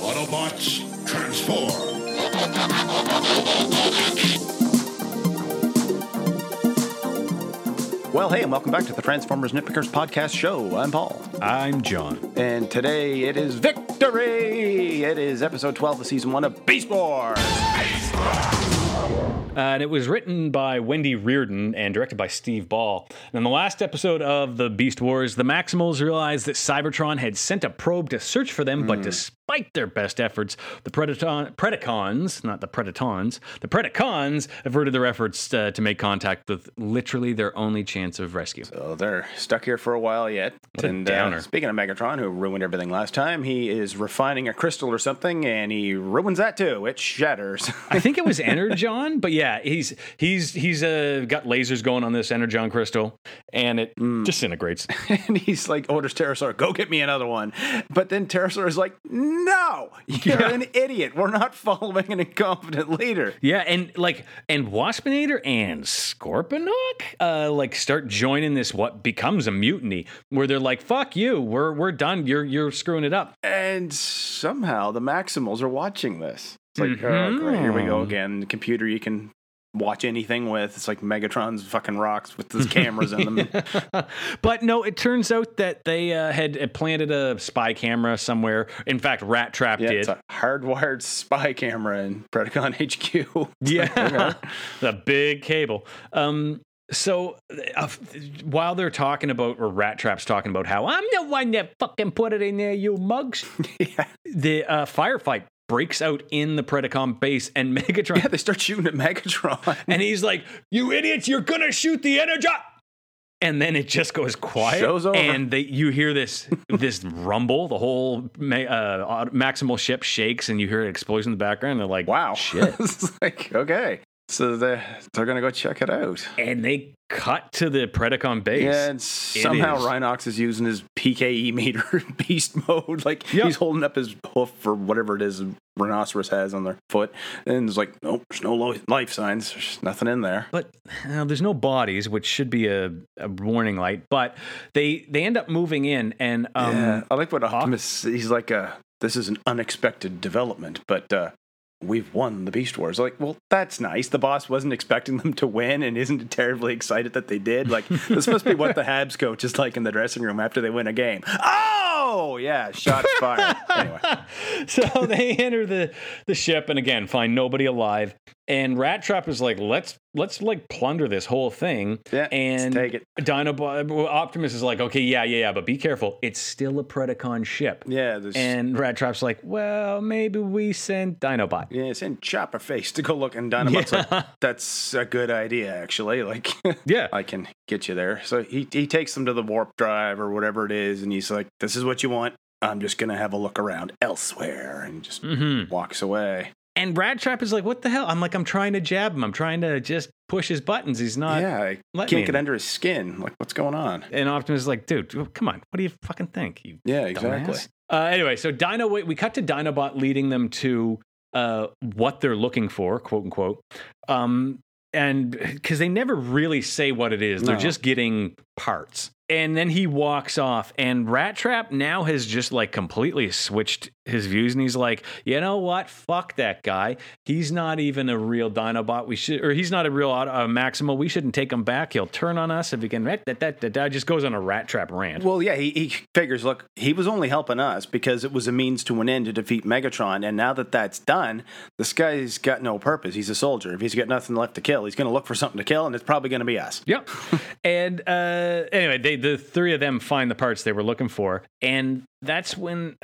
Autobots, transform! Well, hey, and welcome back to the Transformers Nitpickers podcast show. I'm Paul. I'm John. And today it is victory! It is episode 12 of season 1 of Beast Wars! Uh, and it was written by Wendy Reardon and directed by Steve Ball. And in the last episode of the Beast Wars, the Maximals realized that Cybertron had sent a probe to search for them, but despite their best efforts, the Predaton- Predacons, not the Predatons, the Predacons averted their efforts uh, to make contact with literally their only chance of rescue. So they're stuck here for a while yet. A and downer. Uh, speaking of Megatron, who ruined everything last time, he is refining a crystal or something, and he ruins that too. It shatters. I think it was Energon, but yeah, he's he's he's uh, got lasers going on this Energon crystal, and it disintegrates. and he's like, orders Terrorsaur, go get me another one. But then Terrorsaur is like, no, you're Yeah. an idiot. We're not following an incompetent leader. Yeah, and like and Waspinator and Scorponok uh like start joining this what becomes a mutiny where they're like, fuck you, we're we're done. You're you're screwing it up. And somehow the Maximals are watching this. It's like, oh, great, here we go Mhm. again. Computer you can watch anything with. It's like Megatron's fucking rocks with those cameras in them. but no, it turns out that they uh, had planted a spy camera somewhere. In fact, Rat Trap Yeah, did. it's a hardwired spy camera in Predacon HQ. Yeah, the big cable. Um, so uh, while they're talking about, or Rat Trap's talking about how I'm the one that fucking put it in there, you mugs. yeah. The uh, firefight breaks out in the Predacon base, and Megatron, yeah, they start shooting at Megatron. and he's like, "You idiots! You're gonna shoot the Energon!" And then it just goes quiet, Show's over. and they, you hear this this rumble. The whole uh, maximal ship shakes, and you hear an explosion in the background. They're like, wow. shit!" it's like, okay. So they're, they're going to go check it out. and they cut to the Predacon base. Yeah, and somehow is. Rhinox is using his PKE meter beast mode. Like Yep. he's holding up his hoof or whatever it is rhinoceros has on their foot. And it's like, nope, there's no life signs. There's nothing in there. But uh, there's no bodies, which should be a, a warning light. But they they end up moving in, and um, yeah, I like what Optimus. He's like, uh, this is an unexpected development, but uh, we've won the Beast Wars. Like, well, that's nice. The boss wasn't expecting them to win and isn't terribly excited that they did. Like, this must be what the Habs coach is like in the dressing room after they win a game. Oh, Oh, yeah, shots fired. anyway, so they enter the the ship, and again find nobody alive. And Rat Trap is like, let's let's like plunder this whole thing. yeah, And take it. Dinobot Optimus is like, okay, yeah, yeah, yeah, but be careful. It's still a Predacon ship. Yeah, there's. And Rat Trap's like, well, maybe we send Dinobot. yeah, send Chopper Face to go look, and Dinobot's like, "That's a good idea, actually. Like, Yeah. I can get you there." So he he takes them to the warp drive or whatever it is, and he's like, "This is what you want. I'm just gonna have a look around elsewhere," and just Mm-hmm. walks away. And Rat Trap is like, what the hell? I'm like, I'm trying to jab him. I'm trying to just push his buttons. He's not. yeah, I can't get in. under his skin. Like, what's going on? And Optimus is like, dude, come on. What do you fucking think? You Yeah, exactly. Uh, anyway, so Dino, we we cut to Dinobot leading them to uh, what they're looking for, quote unquote. Um, and because they never really say what it is, they're just getting parts. And then he walks off, and Rat Trap now has just like completely switched his views, and he's like, you know what? Fuck that guy. He's not even a real Dinobot. We should, or he's not a real uh, Maximal. We shouldn't take him back. He'll turn on us if he can. That that that, da, just goes on a Rat Trap rant. Well, yeah, he, he figures, look, he was only helping us because it was a means to an end to defeat Megatron. And now that that's done, this guy's got no purpose. He's a soldier. If he's got nothing left to kill, he's going to look for something to kill, and it's probably going to be us. Yep. and uh, anyway, they the three of them find the parts they were looking for, and that's when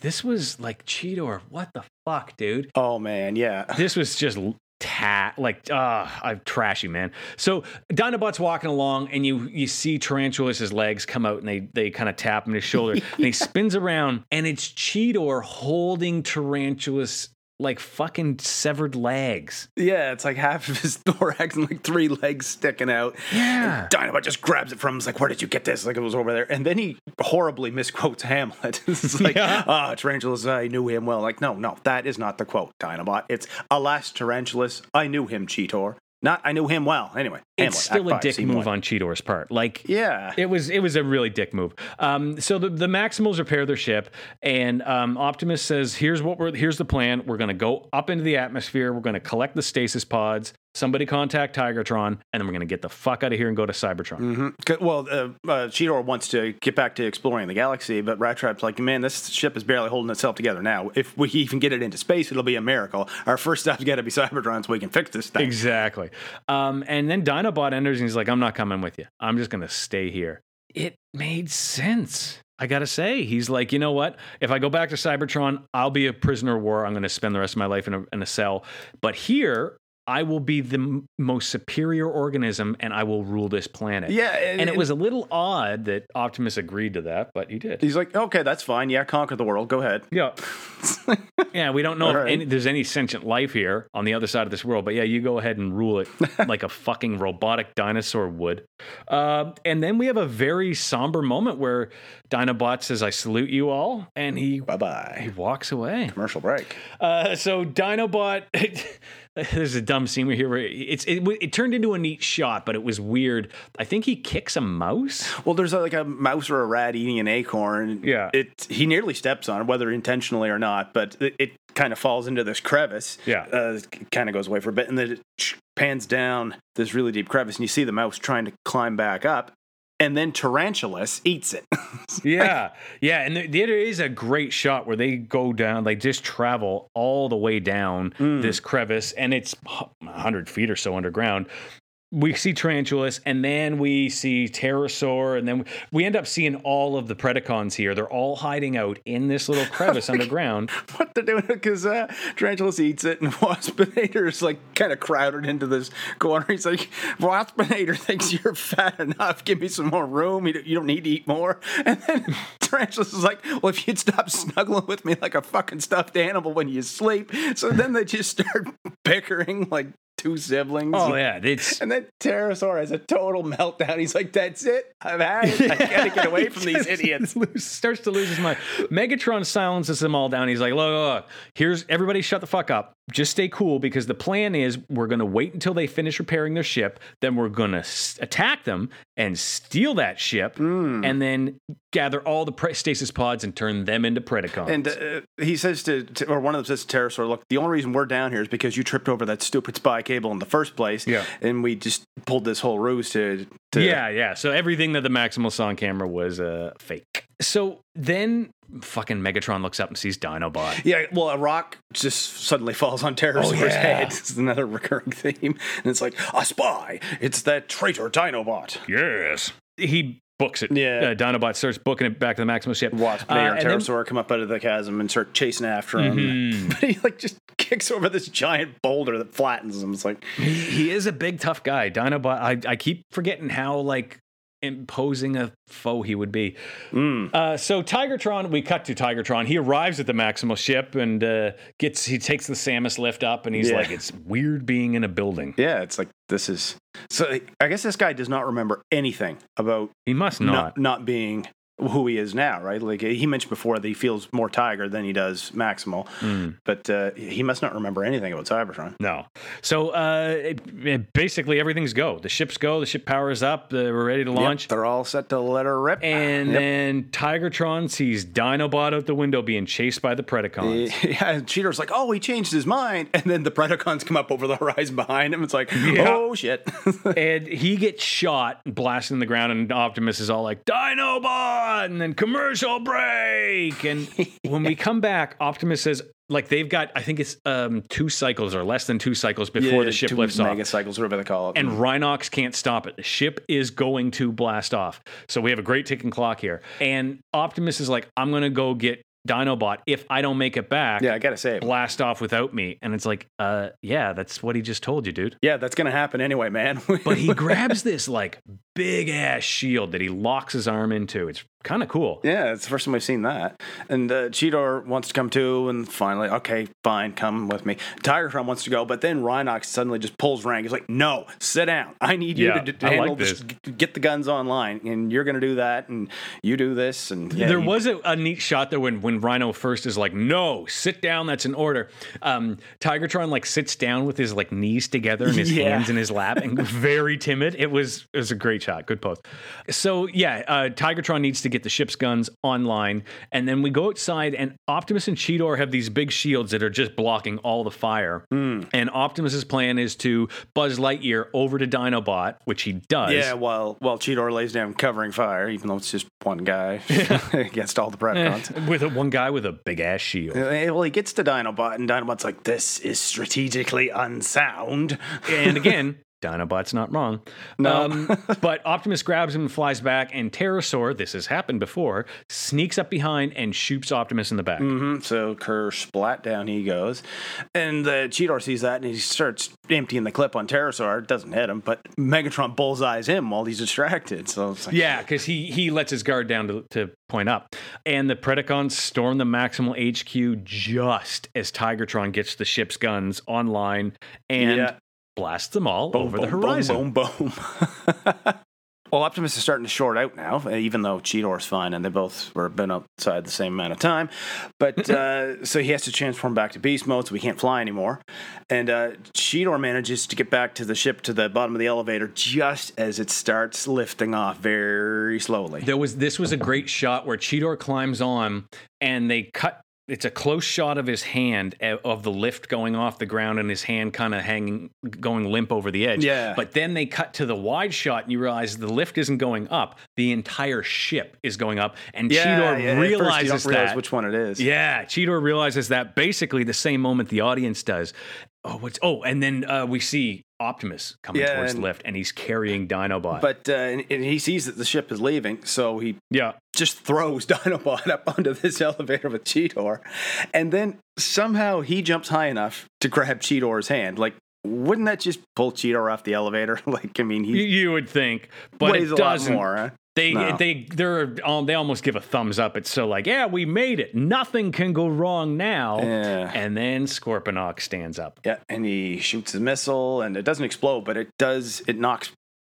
this was like Cheetor. What the fuck, dude? Oh, man, yeah. This was just tat like uh I'm trashy man. So Dinobot's walking along and you you see Tarantulas' legs come out and they they kind of tap him in his shoulder and he spins around and it's Cheetor holding Tarantulas like fucking severed legs. Yeah, it's like half of his thorax and like three legs sticking out. Yeah. And Dinobot just grabs it from him. He's like, Where did you get this? Like it was over there. And then he horribly misquotes Hamlet. it's like, Yeah. Ah, Tarantulas, I knew him well. Like, no, no, that is not the quote, Dinobot. It's, Alas, Tarantulas, I knew him, Cheetor. Not I knew him well. Anyway, it's Hamlet, still a Act dick move on Cheetor's part. Like, Yeah. It was it was a really dick move. Um, so the, the Maximals repair their ship, and um, Optimus says, "Here's what we're here's the plan. We're going to go up into the atmosphere. We're going to collect the stasis pods. Somebody contact Tigertron, and then we're going to get the fuck out of here and go to Cybertron." hmm Well, uh, uh, Cheetor wants to get back to exploring the galaxy, but Rat Trap's like, man, this ship is barely holding itself together now. If we even get it into space, it'll be a miracle. Our first stop's got to be Cybertron so we can fix this thing. Exactly. Um, and then Dinobot enters and he's like, I'm not coming with you. I'm just going to stay here. It made sense. I got to say, he's like, you know what? If I go back to Cybertron, I'll be a prisoner of war. I'm going to spend the rest of my life in a, in a cell. But here, I will be the m- most superior organism and I will rule this planet. Yeah, And it was a little odd that Optimus agreed to that, but he did. He's like, okay, that's fine. Yeah, conquer the world. Go ahead. Yeah. yeah, we don't know if right. any, there's any sentient life here on the other side of this world, but yeah, you go ahead and rule it like a fucking robotic dinosaur would. Uh, and then we have a very somber moment where Dinobot says, I salute you all, and he, Bye bye. he walks away. Commercial break. Uh, so Dinobot, there's a dumb scene here where it's it, it turned into a neat shot, but it was weird. I think he kicks a mouse. Well, there's a, like a mouse or a rat eating an acorn. Yeah. It he nearly steps on it, whether intentionally or not, but it, it kind of falls into this crevice. Yeah. Uh, kind of goes away for a bit, and then it pans down this really deep crevice, and you see the mouse trying to climb back up, and then Tarantulas eats it. yeah, yeah, and there, there is a great shot where they go down, they just travel all the way down mm. this crevice, and it's hundred feet or so underground. We see Tarantulas, and then we see Terrorsaur, and then we end up seeing all of the Predacons here. They're all hiding out in this little crevice underground. what they're doing because uh, Tarantulas eats it, and Waspinator is like kind of crowded into this corner. He's like, Waspinator thinks you're fat enough. Give me some more room. You don't, you don't need to eat more. And then Tarantulas is like, well, if you'd stop snuggling with me like a fucking stuffed animal when you sleep. So then they just start bickering like two siblings. Oh yeah, it's And then Terrorsaur has a total meltdown. He's like, "That's it. I've had it. I gotta get away from these idiots." Lose- starts to lose his mind. Megatron silences them all down. He's like, look, look, look, here's everybody shut the fuck up. Just stay cool because the plan is we're going to wait until they finish repairing their ship. Then we're going to s- attack them and steal that ship Hmm. and then gather all the pre- stasis pods and turn them into Predacons. And uh, he says to, to, or one of them says to Terrorsaur, "Look, the only reason we're down here is because you tripped over that stupid spy cable in the first place. Yeah. and we just pulled this whole ruse to, to yeah, yeah. So everything that the Maximal saw on camera was uh, fake. So then fucking Megatron looks up and sees Dinobot. Yeah, well, a rock just suddenly falls on Terrorsaur's Oh, yeah. head. It's another recurring theme, and it's like a spy. It's that traitor Dinobot. Yes. He books it. Yeah. Uh, Dinobot starts booking it back to the Maximal ship. Wasp, Uh, and and then- Terrorsaur come up out of the chasm and start chasing after him. Mhm. But he like just kicks over this giant boulder that flattens him. It's like, He, he is a big tough guy. Dinobot. I, I keep forgetting how like imposing a foe he would be. mm, Uh, so Tigertron, we cut to Tigertron. He arrives at the Maximal ship and uh, gets he takes the Samus lift up and he's Yeah. like, it's weird being in a building. yeah, it's like this is. So I guess this guy does not remember anything about He must not not. not being who he is now, right? Like he mentioned before that he feels more Tiger than he does Maximal, Mm. but uh, he must not remember anything about Cybertron. No. So uh, it, it- basically everything's go. The ships go. The ship powers up. Uh, we're ready to launch. Yep, they're all set to let her rip. And Yep. then Tigertron sees Dinobot out the window being chased by the Predacons. Yeah, and Cheetor's like, oh, he changed his mind. And then the Predacons come up over the horizon behind him. It's like, Yeah. oh, shit. and he gets shot, blasted in the ground, and Optimus is all like, Dinobot! And then commercial break. And when we come back, Optimus says, like, they've got, I think it's um, two cycles or less than two cycles before the ship lifts off. mega cycles, whatever they call it. And Rhinox can't stop it. The ship is going to blast off. So we have a great ticking clock here. And Optimus is like, I'm going to go get Dinobot. If I don't make it back, yeah, I gotta say, blast off without me. And it's like, uh, yeah, that's what he just told you, dude. yeah, that's gonna happen anyway, man. But he grabs this like big ass shield that he locks his arm into. It's kind of cool. Yeah, it's the first time we've seen that. And uh, Cheetor wants to come too, and finally, okay, fine, come with me. Tigertron wants to go, but then Rhinox suddenly just pulls rank. He's like, no, sit down. I need you Yeah, to, d- I like handle this. this. g- Get the guns online, and you're going to do that, and you do this. And yeah, there he- was a, a neat shot there when when Rhino first is like, "No, sit down. That's an order." Um, Tigertron like sits down with his like knees together and his Yeah. hands in his lap and very timid. It was it was a great shot. Good pose. So yeah, uh, Tigertron needs to get the ship's guns online, and then we go outside, and Optimus and Cheetor have these big shields that are just blocking all the fire. Hmm. And Optimus's plan is to Buzz Lightyear over to Dinobot, which he does. Yeah, while while Cheetor lays down covering fire, even though it's just one guy against all the Predacons. with a, one guy with a big ass shield. Eh, Well, he gets to Dinobot, and Dinobot's like, "This is strategically unsound." and again, Dinobot's not wrong. No. Um, but Optimus grabs him and flies back, and Terrorsaur, this has happened before, sneaks up behind and shoots Optimus in the back. Mhm, So Kerr splat down he goes, and the Cheetor sees that, and he starts emptying the clip on Terrorsaur. It doesn't hit him, but Megatron bullseyes him while he's distracted. So it's like, Yeah, because he he lets his guard down to, to point up, and the Predacons storm the Maximal HQ just as Tigertron gets the ship's guns online and Yeah. Blasts them all boom, over the horizon. Boom, boom, boom. well, Optimus is starting to short out now, even though Cheetor's fine, and they both were been outside the same amount of time. But uh, so he has to transform back to beast mode, so he can't fly anymore. And uh, Cheetor manages to get back to the ship to the bottom of the elevator just as it starts lifting off very slowly. There was this was a great shot where Cheetor climbs on and they cut it's a close shot of his hand uh, of the lift going off the ground and his hand kind of hanging going limp over the edge. Yeah. But then they cut to the wide shot and you realize the lift isn't going up. The entire ship is going up and Cheetor yeah, at first you realizes realize that which one it is. yeah, Cheetor realizes that basically the same moment the audience does. Oh, what's oh, and then uh, we see Optimus coming Yeah, towards the and- lift, and he's carrying Dinobot. But uh, and, and he sees that the ship is leaving, so he yeah, just throws Dinobot up onto this elevator with Cheetor, and then somehow he jumps high enough to grab Cheetor's hand. Like, wouldn't that just pull Cheetor off the elevator? like, I mean, he you would think, but weighs it a lot doesn't. more. Huh? They No. they they're um, they almost give a thumbs up. It's so like, yeah, we made it. Nothing can go wrong now. Yeah. And then Scorponok stands up. Yeah, and he shoots his missile, and it doesn't explode, but it does. It knocks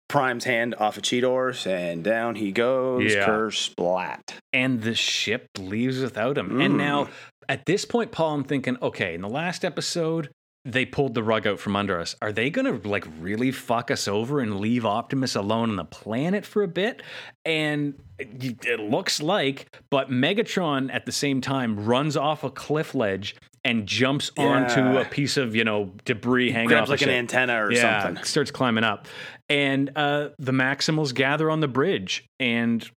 Prime's hand off of Cheetor's, and down he goes. Yeah. Kerr splat. and the ship leaves without him. And Mm. now, at this point, Paul, I'm thinking, okay, in the last episode, they pulled the rug out from under us. Are they going to like really fuck us over and leave Optimus alone on the planet for a bit? And it looks like, but Megatron at the same time runs off a cliff ledge and jumps onto a piece of, you know, debris hanging Grabs off like an antenna or yeah, something. starts climbing up, and uh, the Maximals gather on the bridge, and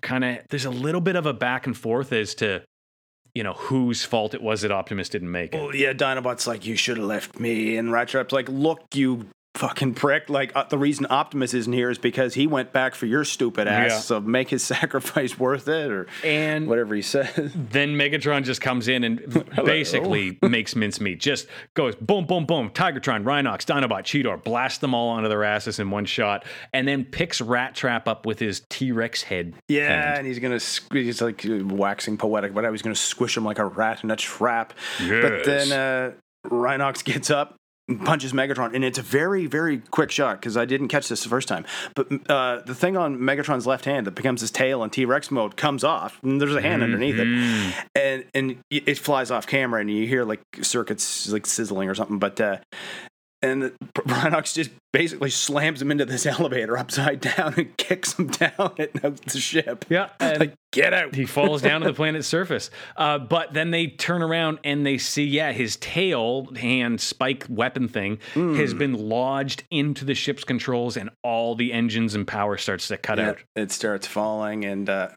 kind of there's a little bit of a back and forth as to, you know, whose fault it was that Optimus didn't make it. Well, yeah, Dinobot's like, you should have left me. And Rattrap's like, look, you fucking prick. Like, uh, the reason Optimus isn't here is because he went back for your stupid ass. Yeah. So make his sacrifice worth it or And whatever he says. then Megatron just comes in and basically makes mincemeat. Just goes boom, boom, boom. Tigertron, Rhinox, Dinobot, Cheetor, blast them all onto their asses in one shot, and then picks Rat Trap up with his T Rex head. Yeah, hand. and he's gonna squeeze. He's like waxing poetic, but I was gonna squish him like a rat in a trap. But then uh, Rhinox gets up punches Megatron, and it's a very, very quick shot because I didn't catch this the first time. But uh, the thing on Megatron's left hand that becomes his tail in T Rex mode comes off, and there's a hand underneath it, and and it flies off camera, and you hear like circuits like sizzling or something. But uh, and the, Rhinox just basically slams him into this elevator upside down and kicks him down at the ship. Yeah, and- like get out. he falls down to the planet's surface. Uh, but then they turn around and they see, yeah, his tail hand spike weapon thing Hmm. has been lodged into the ship's controls, and all the engines and power starts to cut Yeah, out. it starts falling, and uh,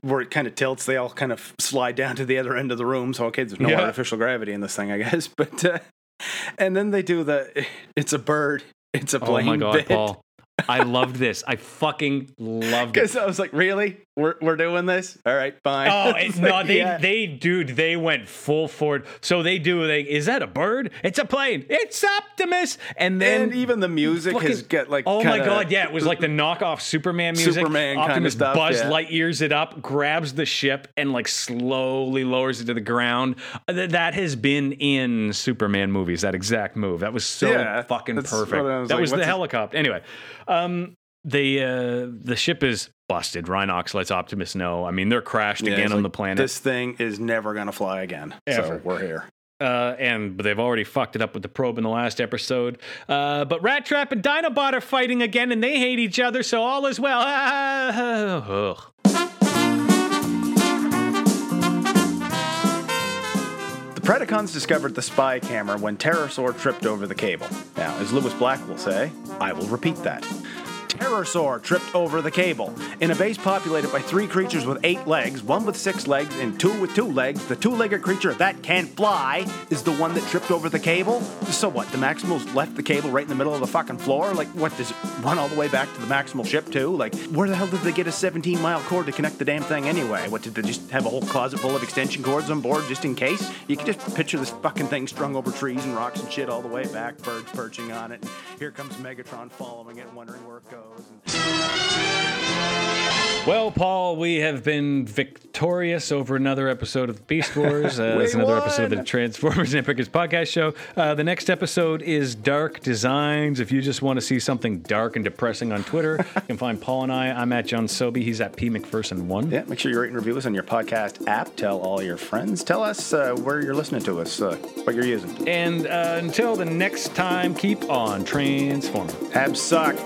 where it kind of tilts, they all kind of slide down to the other end of the room. So okay, there's no Yeah. artificial gravity in this thing, I guess. But uh, and then they do the it's a bird, it's a Oh plane my god, bit. Paul! I loved this. I fucking loved it. Because I was like, really? We're, we're doing this? All right, fine. Oh It's it, no! like, They, yeah. they, dude, they went full forward. So they do. They is that a bird? It's a plane. It's Optimus. And then and even the music has fucking- got like. oh my god, yeah, it was like the knockoff Superman music. Superman Optimus stuff, Buzz yeah. Lightyears it up, grabs the ship, and like slowly lowers it to the ground. Uh, That has been in Superman movies. That exact move. That was so Yeah, fucking perfect. was that like, was the helicopter. Anyway, um, the uh, the ship is busted. Rhinox lets Optimus know. I mean, they're crashed Yeah, again on like, the planet. This thing is never gonna fly again. Ever. So we're here. Uh, and they've already fucked it up with the probe in the last episode. Uh, but Rat Trap and Dinobot are fighting again, and they hate each other, so all is well. Ugh. The Predacons discovered the spy camera when Terrorsaur tripped over the cable. Now, as Lewis Black will say, I will repeat that. Terrorsaur tripped over the cable. In a base populated by three creatures with eight legs, one with six legs, and two with two legs, the two legged creature that can't fly is the one that tripped over the cable? So what? The Maximals left the cable right in the middle of the fucking floor? Like, what? Does it run all the way back to the Maximal ship, too? Like, where the hell did they get a 17 mile cord to connect the damn thing anyway? What, did they just have a whole closet full of extension cords on board just in case? You can just picture this fucking thing strung over trees and rocks and shit all the way back, birds perching on it. And here comes Megatron following it, wondering where it goes. Well, Paul, we have been victorious over another episode of Beast Wars. Uh, another episode of the! Transformers Nitpickers podcast show. Uh, the next episode is Dark Designs. If you just want to see something dark and depressing on Twitter, you can find Paul and I. I'm at John Sobey. He's at P McPherson1. yeah, make sure you rate and review us on your podcast app. Tell all your friends. Tell us uh, where you're listening to us, uh, what you're using. And uh, until the next time, keep on transforming. Habs suck.